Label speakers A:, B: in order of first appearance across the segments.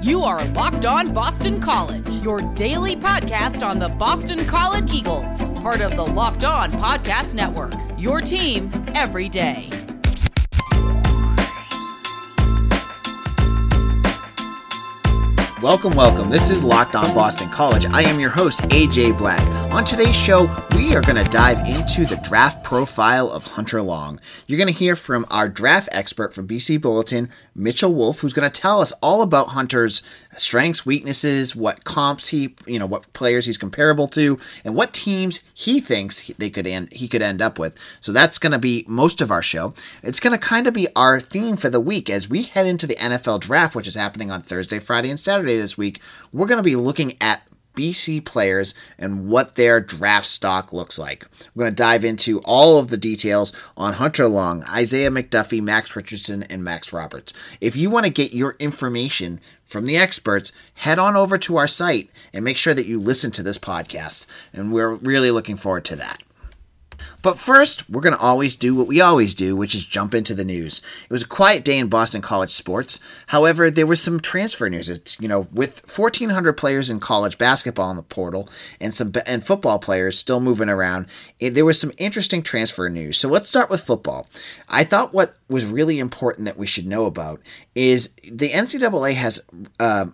A: You are Locked On Boston College, your daily podcast on the Boston College Eagles, part of the Locked On Podcast Network. Your team every day.
B: Welcome, welcome. This is Locked On Boston College. I am your host, AJ Black. On today's show, we are going to dive into the draft profile of Hunter Long. You're going to hear from our draft expert from BC Bulletin, Mitchell Wolf, who's going to tell us all about Hunter's strengths, weaknesses, what comps he, you know, what players he's comparable to, and what teams he thinks they could end he could end up with. So that's going to be most of our show. It's going to kind of be our theme for the week as we head into the NFL draft, which is happening on Thursday, Friday, and Saturday this week. We're going to be looking at BC players and what their draft stock looks like. We're going to dive into all of the details on Hunter Long, Isaiah McDuffie, Max Richardson, and Max Roberts. If you want to get your information from the experts, head on over to our site and make sure that you listen to this podcast. And we're really looking forward to that. But first, we're going to always do what we always do, which is jump into the news. It was a quiet day in Boston college sports. However, there was some transfer news. It's, you know, with 1,400 players in college basketball in the portal and some and football players still moving around, it, there was some interesting transfer news. So let's start with football. I thought what was really important that we should know about is the NCAA has uh,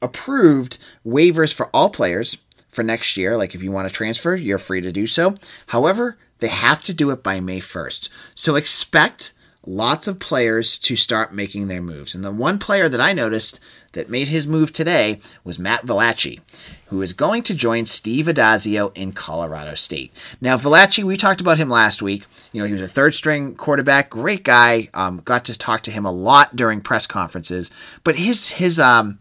B: approved waivers for all players for next year. Like if you want to transfer, you're free to do so. However, they have to do it by May 1st. So expect lots of players to start making their moves. And the one player that I noticed that made his move today was Matt Valecce, who is going to join Steve Addazio in Colorado State. Now, Valecce, we talked about him last week. You know, he was a third string quarterback, great guy. Um, got to talk to him a lot during press conferences, but his his um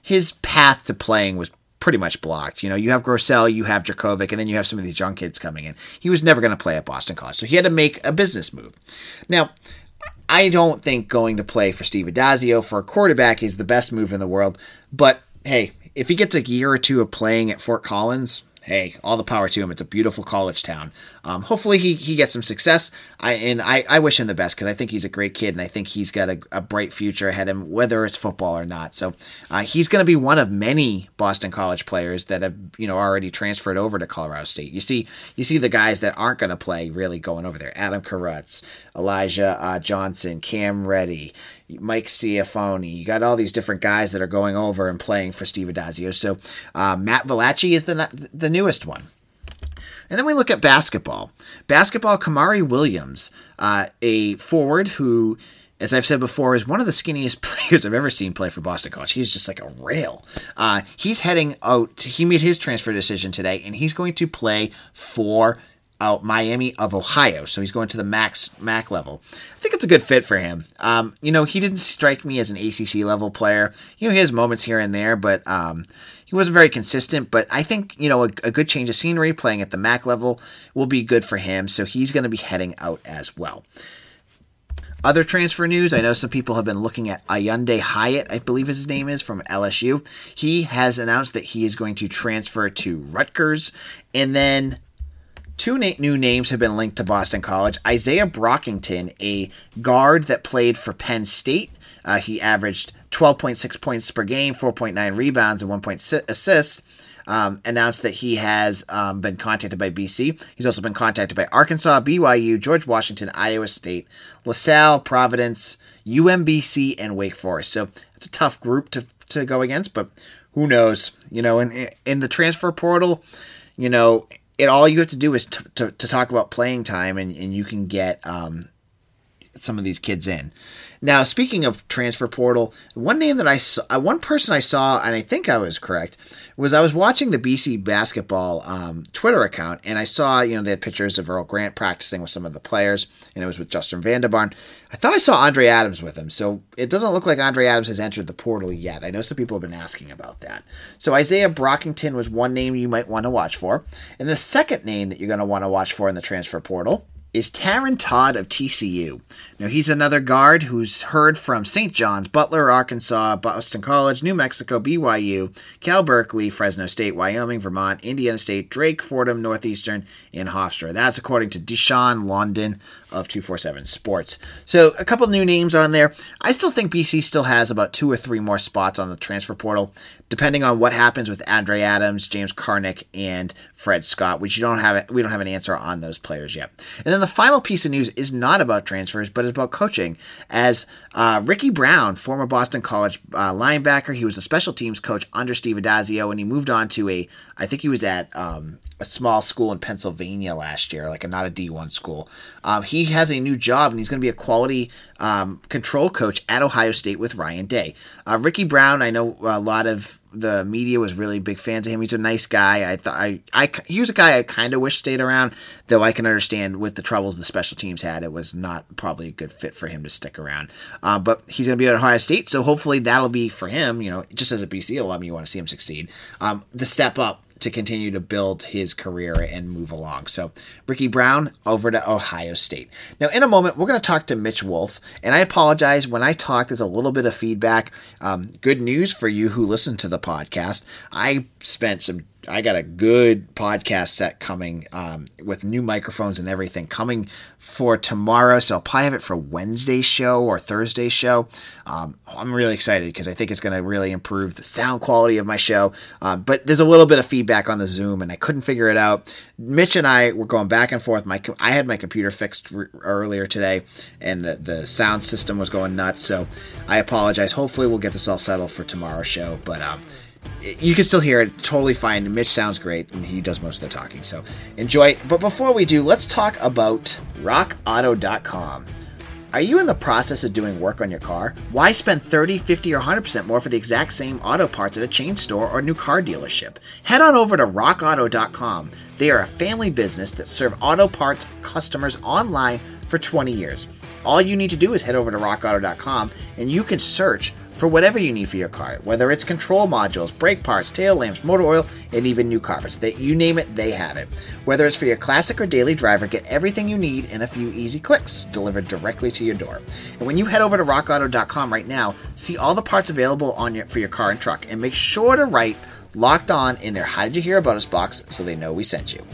B: his path to playing was pretty much blocked. You know, you have Grosel, you have Jurkovec, and then you have some of these young kids coming in. He was never going to play at Boston College, so he had to make a business move. Now, I don't think going to play for Steve Addazio for a quarterback is the best move in the world, but hey, if he gets a year or two of playing at Fort Collins, hey, all the power to him. It's a beautiful college town. Um, hopefully he, he gets some success. I and I, I wish him the best because I think he's a great kid and I think he's got a, a bright future ahead of him, whether it's football or not. So uh, he's going to be one of many Boston College players that have you know already transferred over to Colorado State. You see you see the guys that aren't going to play really going over there. Adam Karutz, Elijah uh, Johnson, Cam Reddy. Mike Ciafone. You got all these different guys that are going over and playing for Steve Addazio. So uh, Matt Valecce is the the newest one. And then we look at basketball. Basketball, Kamari Williams, uh, a forward who, as I've said before, is one of the skinniest players I've ever seen play for Boston College. He's just like a rail. Uh, he's heading out. He made his transfer decision today, and he's going to play for out Miami of Ohio. So he's going to the max MAC level. I think it's a good fit for him. Um, you know, he didn't strike me as an ACC level player. You know, he has moments here and there, but um, he wasn't very consistent. But I think you know a, a, good change of scenery, playing at the MAC level, will be good for him. So he's going to be heading out as well. Other transfer news, I know some people have been looking at Aundre Hyatt, I believe his name is, from LSU. He has announced that he is going to transfer to Rutgers. And then Two na- new names have been linked to Boston College. Isaiah Brockington, a guard that played for Penn State, uh, he averaged 12.6 points per game, 4.9 rebounds, and 1.6 assists. Um, announced that he has um, been contacted by BC. He's also been contacted by Arkansas, BYU, George Washington, Iowa State, LaSalle, Providence, UMBC, and Wake Forest. So it's a tough group to, to go against, but who knows? You know, in in the transfer portal, you know, it all you have to do is t- to, to talk about playing time, and, and you can get um, some of these kids in. Now, speaking of transfer portal, one name that I saw, uh, one person I saw, and I think I was correct, was I was watching the BC basketball um, Twitter account, and I saw, you know, they had pictures of Earl Grant practicing with some of the players, and it was with Justin Vander Baan. I thought I saw Andre Adams with him, so it doesn't look like Andre Adams has entered the portal yet. I know some people have been asking about that. So Isaiah Brockington was one name you might want to watch for. And the second name that you're going to want to watch for in the transfer portal is Taryn Todd of TCU. Now, he's another guard who's heard from St. John's, Butler, Arkansas, Boston College, New Mexico, BYU, Cal Berkeley, Fresno State, Wyoming, Vermont, Indiana State, Drake, Fordham, Northeastern, and Hofstra. That's according to Dushawn London of 247 Sports. So, a couple new names on there. I still think BC still has about two or three more spots on the transfer portal depending on what happens with Andre Adams, James Karnik, and Fred Scott, which you don't have we don't have an answer on those players yet. And then the final piece of news is not about transfers, but it's about coaching. As uh, Ricky Brown, former Boston College uh, linebacker, he was a special teams coach under Steve Addazio, and he moved on to a I think he was at um, a small school in Pennsylvania last year, like a, not a D1 school. Um, he has a new job and he's going to be a quality um, control coach at Ohio State with Ryan Day. Uh, Ricky Brown, I know a lot of the media was really big fans of him. He's a nice guy. I thought I, I he was a guy I kind of wish stayed around, though I can understand with the troubles the special teams had, it was not probably a good fit for him to stick around. Uh, but he's going to be at Ohio State, so hopefully that'll be for him. You know, just as a BC alum, you want to see him succeed. Um, the step up to continue to build his career and move along. So, Ricky Brown over to Ohio State. Now, in a moment, we're going to talk to Mitch Wolf. And I apologize when I talk, there's a little bit of feedback. Um, good news for you who listen to the podcast. I spent some I got a good podcast set coming um, with new microphones and everything coming for tomorrow. So I'll probably have it for Wednesday's show or Thursday's show. Um, I'm really excited because I think it's going to really improve the sound quality of my show. Um, but there's a little bit of feedback on the Zoom, and I couldn't figure it out. Mitch and I were going back and forth. My I had my computer fixed earlier today, and the the sound system was going nuts. So I apologize. Hopefully, we'll get this all settled for tomorrow's show. But um, you can still hear it totally fine. Mitch sounds great, and he does most of the talking. So enjoy. But before we do, let's talk about RockAuto.com. Are you in the process of doing work on your car? Why spend 30, 50, or 100% more for the exact same auto parts at a chain store or new car dealership? Head on over to rockauto.com. They are a family business that serve auto parts customers online for 20 years. All you need to do is head over to rockauto.com and you can search for whatever you need for your car, whether it's control modules, brake parts, tail lamps, motor oil, and even new carpets. That you name it, they have it. Whether it's for your classic or daily driver, get everything you need in a few easy clicks delivered directly to your door. And when you head over to rockauto.com right now, see all the parts available on your, for your car and truck, and make sure to write locked on in their How Did You Hear About Us box so they know we sent you.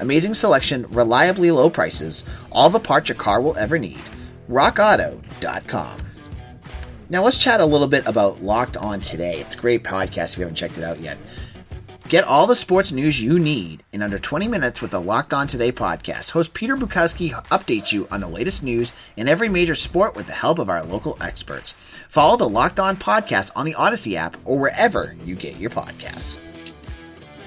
B: Amazing selection, reliably low prices, all the parts your car will ever need. RockAuto.com. Now let's chat a little bit about Locked On Today. It's a great podcast if you haven't checked it out yet. Get all the sports news you need in under 20 minutes with the Locked On Today podcast. Host Peter Bukowski updates you on the latest news in every major sport with the help of our local experts. Follow the Locked On podcast on the Odyssey app or wherever you get your podcasts.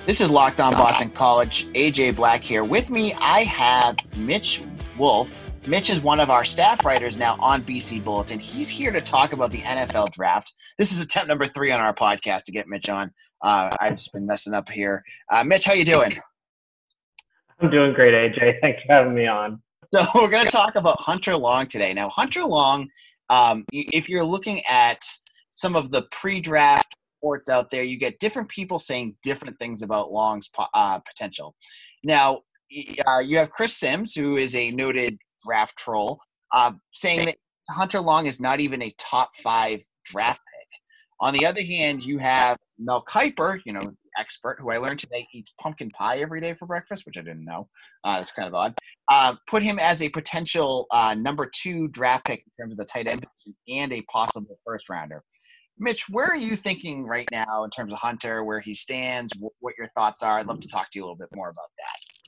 B: This is Locked On Boston College. AJ Black here. With me, I have Mitch Wolf, Mitch is one of our staff writers now on BC Bulletin. He's here to talk about the NFL draft. This is attempt number three on our podcast to get Mitch on. Uh, I've just been messing up here. Uh, Mitch, how you doing?
C: I'm doing great, AJ. Thanks for having me on.
B: So we're going to talk about Hunter Long today. Now, Hunter Long, um, if you're looking at some of the pre-draft reports out there, you get different people saying different things about Long's uh, potential. Now, uh, you have Chris Sims, who is a noted draft troll, uh, saying that Hunter Long is not even a top five draft pick. On the other hand, you have Mel Kiper, you know, expert who I learned today eats pumpkin pie every day for breakfast, which I didn't know. Uh, that's kind of odd. Uh, put him as a potential uh, number two draft pick in terms of the tight end and a possible first rounder. Mitch, where are you thinking right now in terms of Hunter, where he stands, what your thoughts are? I'd love to talk to you a little bit more about that.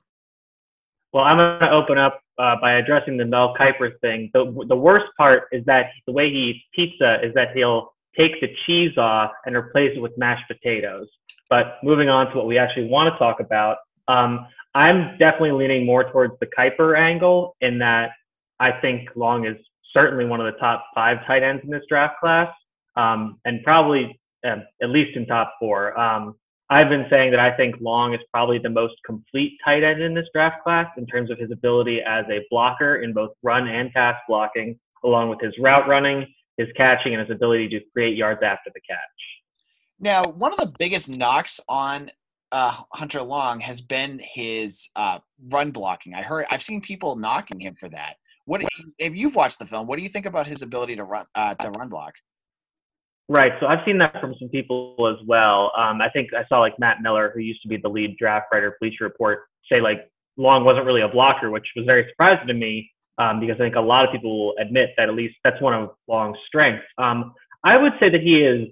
C: Well, I'm going to open up uh, by addressing the Mel Kiper thing. The, the worst part is that the way he eats pizza is that he'll take the cheese off and replace it with mashed potatoes. But moving on to what we actually want to talk about, um, I'm definitely leaning more towards the Kiper angle in that I think Long is certainly one of the top five tight ends in this draft class, um, and probably uh, at least in top four. Um, I've been saying that I think Long is probably the most complete tight end in this draft class in terms of his ability as a blocker in both run and pass blocking, along with his route running, his catching, and his ability to create yards after the catch.
B: Now, one of the biggest knocks on uh, Hunter Long has been his uh, run blocking. I heard I've seen people knocking him for that. What if you've watched the film? What do you think about his ability to run uh, to run block?
C: Right. So I've seen that from some people as well. Um, I think I saw like Matt Miller, who used to be the lead draft writer, for Bleacher Report, say like Long wasn't really a blocker, which was very surprising to me um, because I think a lot of people will admit that at least that's one of Long's strengths. Um, I would say that he is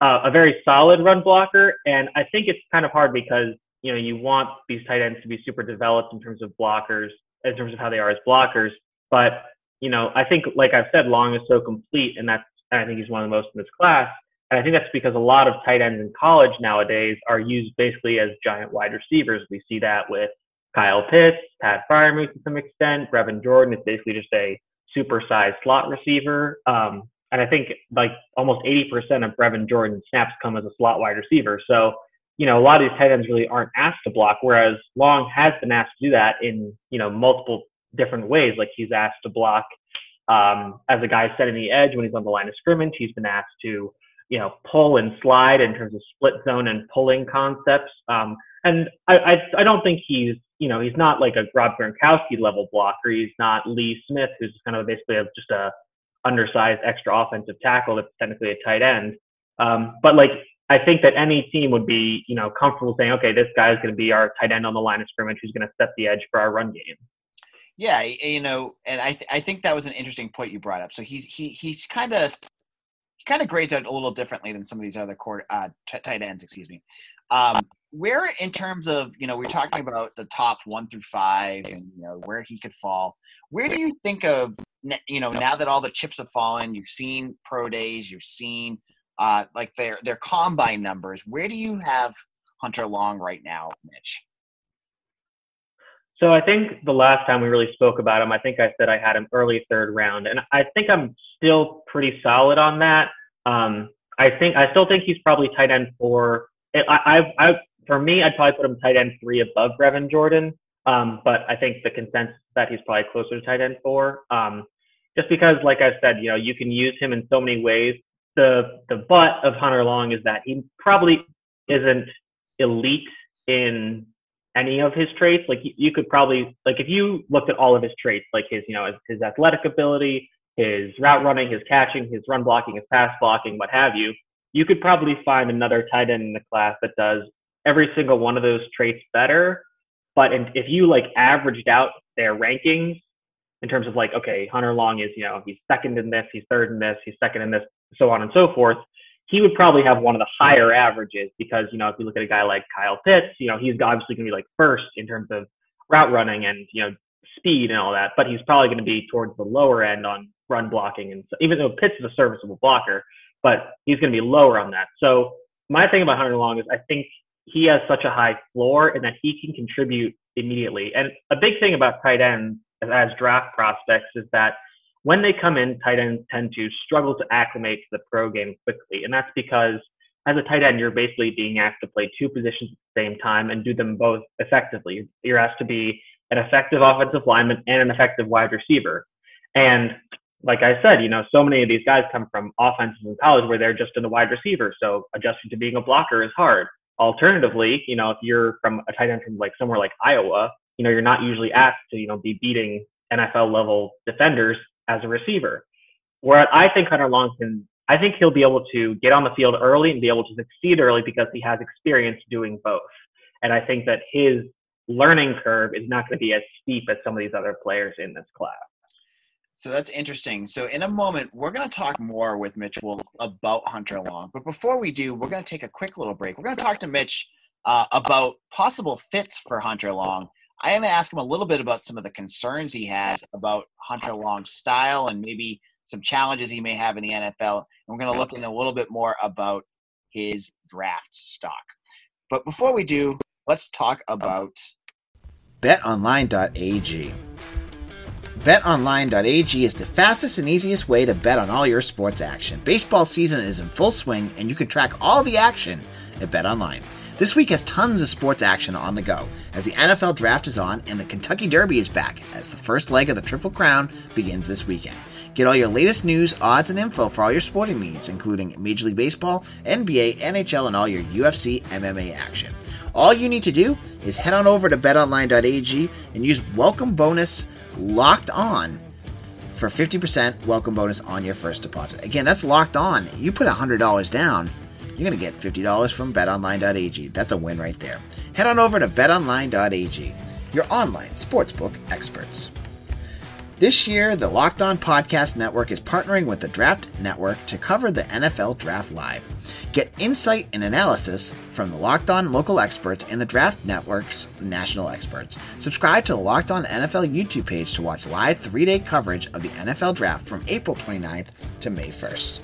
C: uh, a very solid run blocker, and I think it's kind of hard because you know you want these tight ends to be super developed in terms of blockers, in terms of how they are as blockers. But you know, I think like I've said, Long is so complete, and that's and I think he's one of the most in this class. And I think that's because a lot of tight ends in college nowadays are used basically as giant wide receivers. We see that with Kyle Pitts, Pat Freiermuth to some extent. Brevin Jordan is basically just a supersized slot receiver. Um, and I think like almost 80% of Brevin Jordan snaps come as a slot wide receiver. So, you know, a lot of these tight ends really aren't asked to block, whereas Long has been asked to do that in, you know, multiple different ways. Like he's asked to block um, as a guy setting the edge when he's on the line of scrimmage. He's been asked to, you know, pull and slide in terms of split zone and pulling concepts. Um, and I, I, I don't think he's, you know, he's not like a Rob Gronkowski level blocker. He's not Lee Smith, who's kind of basically a, just a undersized extra offensive tackle that's technically a tight end. Um, but like, I think that any team would be, you know, comfortable saying, okay, this guy is going to be our tight end on the line of scrimmage who's going to set the edge for our run game.
B: Yeah, you know, and I th- I think that was an interesting point you brought up. So he's he he's kind of he kind of grades out a little differently than some of these other court, uh, t- tight ends. Excuse me. Um, where in terms of you know we're talking about the top one through five and you know where he could fall. Where do you think of you know now that all the chips have fallen? You've seen pro days. You've seen uh, like their their combine numbers. Where do you have Hunter Long right now, Mitch?
C: So I think the last time we really spoke about him, I think I said I had him early third round, and I think I'm still pretty solid on that. Um, I think I still think he's probably tight end four. I, I, I, for me, I'd probably put him tight end three above Brevin Jordan. Um, but I think the consensus that he's probably closer to tight end four. Um, just because, like I said, you know, you can use him in so many ways. The the butt of Hunter Long is that he probably isn't elite in any of his traits. Like you could probably like if you looked at all of his traits, like his you know his, his athletic ability, his route running, his catching, his run blocking, his pass blocking, what have you, you could probably find another tight end in the class that does every single one of those traits better. But if you like averaged out their rankings in terms of like, okay, Hunter Long is, you know, he's second in this, he's third in this, he's second in this, so on and so forth he would probably have one of the higher averages because, you know, if you look at a guy like Kyle Pitts, you know, he's obviously going to be like first in terms of route running and, you know, speed and all that, but he's probably going to be towards the lower end on run blocking. And so, even though Pitts is a serviceable blocker, but he's going to be lower on that. So my thing about Hunter Long is I think he has such a high floor and that he can contribute immediately. And a big thing about tight ends as draft prospects is that when they come in, tight ends tend to struggle to acclimate to the pro game quickly. And that's because as a tight end, you're basically being asked to play two positions at the same time and do them both effectively. You're asked to be an effective offensive lineman and an effective wide receiver. And like I said, you know, so many of these guys come from offenses in college where they're just in the wide receiver. So adjusting to being a blocker is hard. Alternatively, you know, if you're from a tight end from like somewhere like Iowa, you know, you're not usually asked to, you know, be beating NFL level defenders as a receiver. Where I think Hunter Long can, I think he'll be able to get on the field early and be able to succeed early because he has experience doing both. And I think that his learning curve is not going to be as steep as some of these other players in this class.
B: So that's interesting. So in a moment, we're going to talk more with Mitch about Hunter Long. But before we do, we're going to take a quick little break. We're going to talk to Mitch uh, about possible fits for Hunter Long I am going to ask him a little bit about some of the concerns he has about Hunter Long's style and maybe some challenges he may have in the NFL. And we're going to look in a little bit more about his draft stock. But before we do, let's talk about betonline.ag. BetOnline.ag is the fastest and easiest way to bet on all your sports action. Baseball season is in full swing, and you can track all the action at BetOnline. This week has tons of sports action on the go as the NFL draft is on and the Kentucky Derby is back as the first leg of the Triple Crown begins this weekend. Get all your latest news, odds, and info for all your sporting needs, including Major League Baseball, NBA, NHL, and all your UFC MMA action. All you need to do is head on over to betonline.ag and use welcome bonus locked on for 50% welcome bonus on your first deposit. Again, that's locked on. You put $100 down, you're going to get $50 from betonline.ag. That's a win right there. Head on over to betonline.ag, your online sportsbook experts. This year, the Locked On Podcast Network is partnering with the Draft Network to cover the NFL Draft Live. Get insight and analysis from the Locked On local experts and the Draft Network's national experts. Subscribe to the Locked On NFL YouTube page to watch live three day coverage of the NFL Draft from April 29th to May 1st.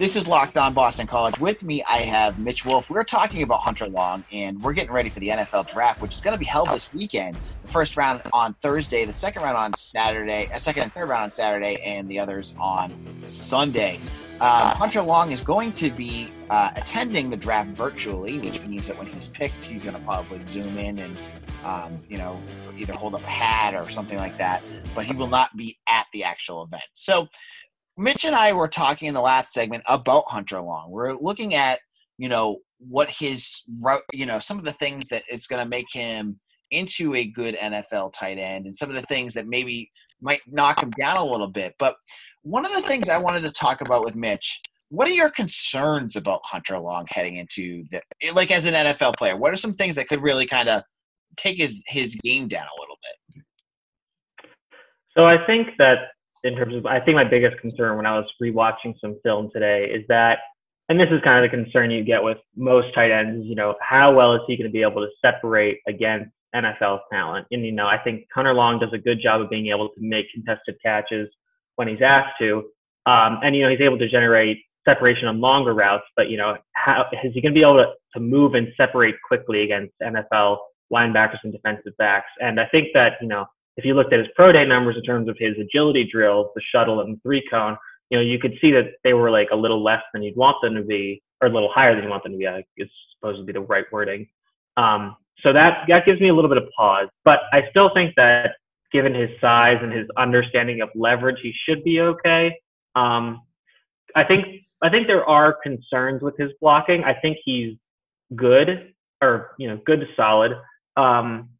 B: This is Locked On Boston College. With me, I have Mitch Wolf. We're talking about Hunter Long, and we're getting ready for the NFL Draft, which is going to be held this weekend. The first round on Thursday, the second round on Saturday, a second and third round on Saturday, and the others on Sunday. Uh, Hunter Long is going to be uh, attending the draft virtually, which means that when he's picked, he's going to probably zoom in and, um, you know, either hold up a hat or something like that. But he will not be at the actual event. So Mitch and I were talking in the last segment about Hunter Long. We're looking at, you know, what his you know, some of the things that is going to make him into a good NFL tight end and some of the things that maybe might knock him down a little bit. But one of the things I wanted to talk about with Mitch, what are your concerns about Hunter Long heading into the like as an NFL player? What are some things that could really kind of take his his game down a little bit?
C: So I think that in terms of, I think my biggest concern when I was rewatching some film today is that, and this is kind of the concern you get with most tight ends, you know, how well is he going to be able to separate against NFL talent? And, you know, I think Hunter Long does a good job of being able to make contested catches when he's asked to. Um, and, you know, he's able to generate separation on longer routes, but, you know, how is he going to be able to, to move and separate quickly against NFL linebackers and defensive backs? And I think that, you know, if you looked at his pro day numbers in terms of his agility drills, the shuttle and the three cone, you know, you could see that they were like a little less than you'd want them to be, or a little higher than you want them to be. I guess supposed to be the right wording. Um, so that that gives me a little bit of pause. But I still think that given his size and his understanding of leverage, he should be okay. Um, I think I think there are concerns with his blocking. I think he's good or you know good to solid. Um,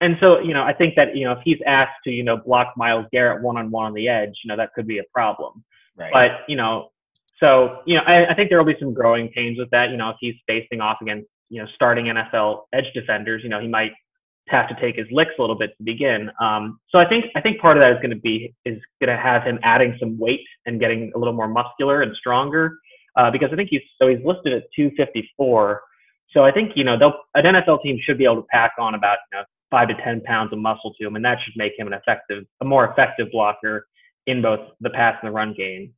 C: and so, you know, I think that, you know, if he's asked to, you know, block Myles Garrett one on one on the edge, you know, that could be a problem. Right. But, you know, so, you know, I, I think there will be some growing pains with that. You know, if he's facing off against, you know, starting NFL edge defenders, you know, he might have to take his licks a little bit to begin. Um, so I think I think part of that is going to be is going to have him adding some weight and getting a little more muscular and stronger. Uh, because I think he's so he's listed at 254. So I think you know they'll an NFL team should be able to pack on about you know five to 10 pounds of muscle to him, and that should make him an effective, a more effective blocker in both the pass and the run game.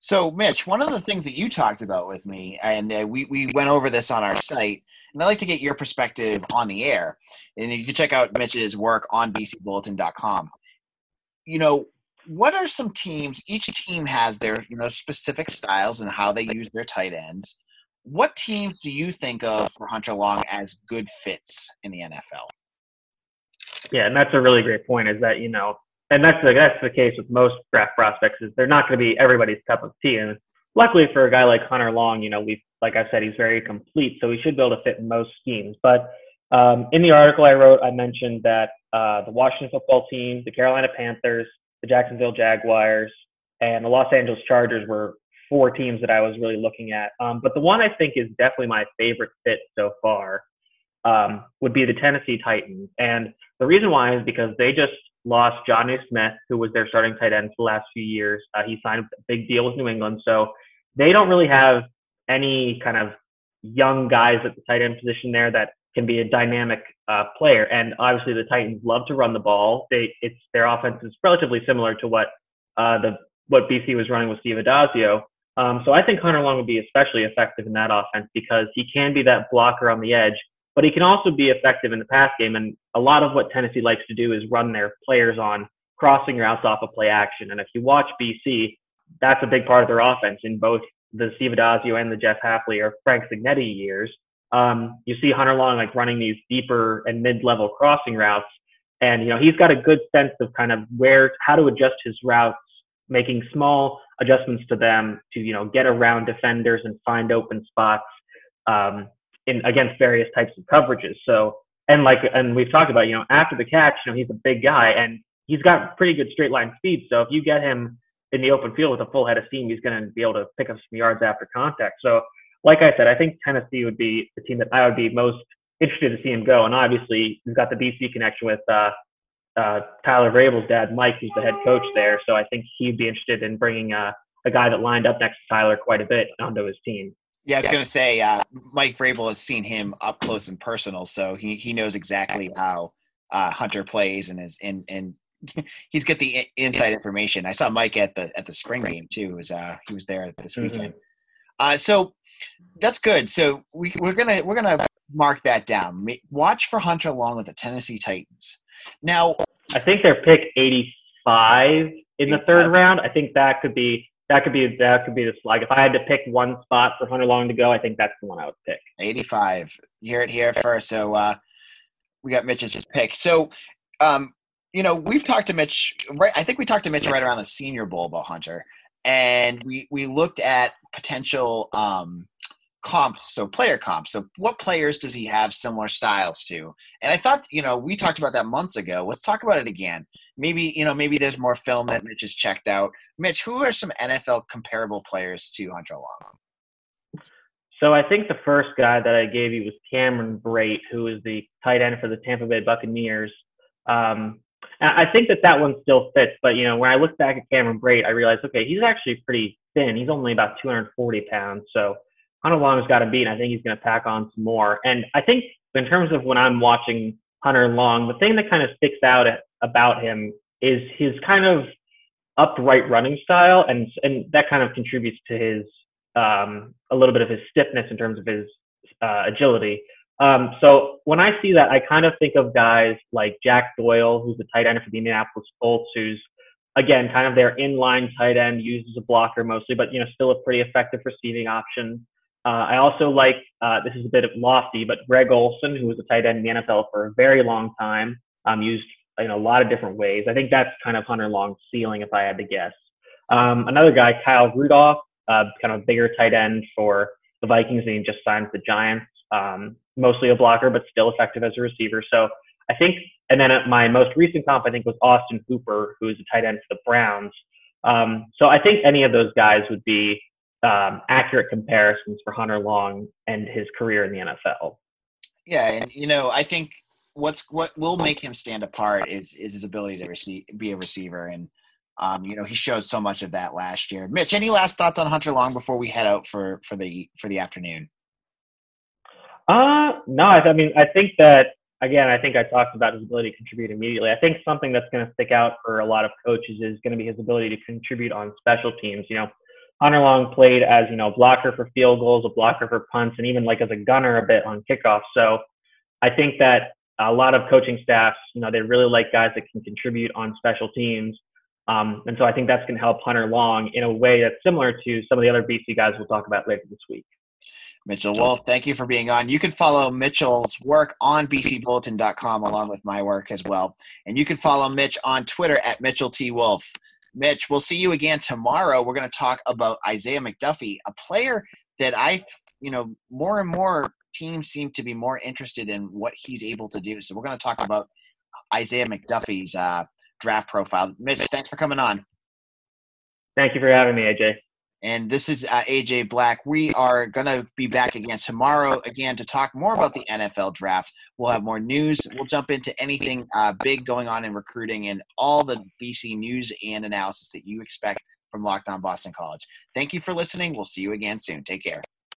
B: So, Mitch, one of the things that you talked about with me, and uh, we, we went over this on our site, and I'd like to get your perspective on the air. And you can check out Mitch's work on bcbulletin.com. You know, what are some teams? Each team has their you know specific styles and how they use their tight ends. What teams do you think of for Hunter Long as good fits in the NFL?
C: Yeah, and that's a really great point. Is that you know, and that's the that's the case with most draft prospects. Is they're not going to be everybody's cup of tea. And luckily for a guy like Hunter Long, you know, we like I said, he's very complete, so he should be able to fit in most schemes. But um, in the article I wrote, I mentioned that uh, the Washington football team, the Carolina Panthers, the Jacksonville Jaguars, and the Los Angeles Chargers were four teams that I was really looking at. Um, but the one I think is definitely my favorite fit so far um, would be the Tennessee Titans. And the reason why is because they just lost Jonnu Smith, who was their starting tight end for the last few years. Uh, he signed a big deal with New England. So they don't really have any kind of young guys at the tight end position there that can be a dynamic uh, player. And obviously, the Titans love to run the ball. They, it's their offense is relatively similar to what uh, the what BC was running with Steve Addazio. Um, so I think Hunter Long would be especially effective in that offense because he can be that blocker on the edge, but he can also be effective in the pass game. And a lot of what Tennessee likes to do is run their players on crossing routes off of play action. And if you watch BC, that's a big part of their offense in both the Steve Addazio and the Jeff Hafley or Frank Cignetti years. Um, you see Hunter Long like running these deeper and mid-level crossing routes, and you know he's got a good sense of kind of where how to adjust his routes making small adjustments to them to you know get around defenders and find open spots um, in against various types of coverages. So and like and we've talked about you know after the catch, you know he's a big guy and he's got pretty good straight line speed. So if you get him in the open field with a full head of steam, he's going to be able to pick up some yards after contact. So like I said, I think Tennessee would be the team that I would be most interested to see him go. And obviously, we've got the BC connection with uh, uh, Tyler Vrabel's dad, Mike, who's the head coach there. So I think he'd be interested in bringing uh, a guy that lined up next to Tyler quite a bit onto his team.
B: Yeah, I was going to say uh, Mike Vrabel has seen him up close and personal, so he he knows exactly how uh, Hunter plays and is and and he's got the inside information. I saw Mike at the at the spring game too. He was uh, he was there this mm-hmm. weekend. Mm-hmm. Uh, so that's good. So we, we're gonna we're gonna mark that down. Watch for Hunter along with the Tennessee Titans. Now,
C: I think they're pick 85 in the third round. I think that could be that could be that could be the slug. If I had to pick one spot for Hunter Long to go, I think that's the one I would pick.
B: 85. You hear it here first. So uh, we got Mitch's pick. So um, you know, we've talked to Mitch. Right, I think we talked to Mitch right around the Senior Bowl about Hunter, and we we looked at potential um, comps, so player comps. So what players does he have similar styles to? And I thought, you know, we talked about that months ago. Let's talk about it again. Maybe, you know, maybe there's more film that Mitch has checked out. Mitch, who are some NFL comparable players to Hunter Long?
C: So I think the first guy that I gave you was Cameron Brate, who is the tight end for the Tampa Bay Buccaneers. Um, I think that that one still fits, but you know, when I look back at Cameron Brate, I realized, okay, he's actually pretty thin. He's only about 240 pounds, so Hunter Long has got to beat. And I think he's going to pack on some more. And I think in terms of when I'm watching Hunter Long, the thing that kind of sticks out about him is his kind of upright running style, and and that kind of contributes to his um, a little bit of his stiffness in terms of his uh, agility. Um, so when I see that, I kind of think of guys like Jack Doyle, who's the tight end for the Indianapolis Colts, who's again kind of their inline tight end, used as a blocker mostly, but you know still a pretty effective receiving option. Uh, I also like, uh, this is a bit lofty, but Greg Olsen, who was a tight end in the NFL for a very long time, um, used in a lot of different ways. I think that's kind of Hunter Long's ceiling, if I had to guess. Um, another guy, Kyle Rudolph, uh, kind of bigger tight end for the Vikings, and he just signed the Giants. Um, mostly a blocker, but still effective as a receiver. So I think, and then my most recent comp, I think, was Austin Hooper, who is a tight end for the Browns. Um, so I think any of those guys would be um, accurate comparisons for Hunter Long and his career in the NFL.
B: Yeah, and you know, I think what's what will make him stand apart is is his ability to receive, be a receiver, and um, you know, he showed so much of that last year. Mitch, any last thoughts on Hunter Long before we head out for for the for the afternoon?
C: Uh, no, I, I mean, I think that again, I think I talked about his ability to contribute immediately. I think something that's going to stick out for a lot of coaches is going to be his ability to contribute on special teams. You know, Hunter Long played as you know blocker for field goals, a blocker for punts, and even like as a gunner a bit on kickoffs. So I think that a lot of coaching staffs, you know, they really like guys that can contribute on special teams. Um, and so I think that's going to help Hunter Long in a way that's similar to some of the other BC guys we'll talk about later this week.
B: Mitchell Wolf, thank you for being on. You can follow Mitchell's work on bcbulletin.com along with my work as well. And you can follow Mitch on Twitter at Mitchell T. Wolf. Mitch, we'll see you again tomorrow. We're going to talk about Isaiah McDuffie, a player that I, you know, more and more teams seem to be more interested in what he's able to do. So we're going to talk about Isaiah McDuffie's uh, draft profile. Mitch, thanks for coming on.
C: Thank you for having me, AJ.
B: And this is uh, AJ Black. We are going to be back again tomorrow again to talk more about the NFL draft. We'll have more news. We'll jump into anything uh, big going on in recruiting and all the BC news and analysis that you expect from Locked On Boston College. Thank you for listening. We'll see you again soon. Take care.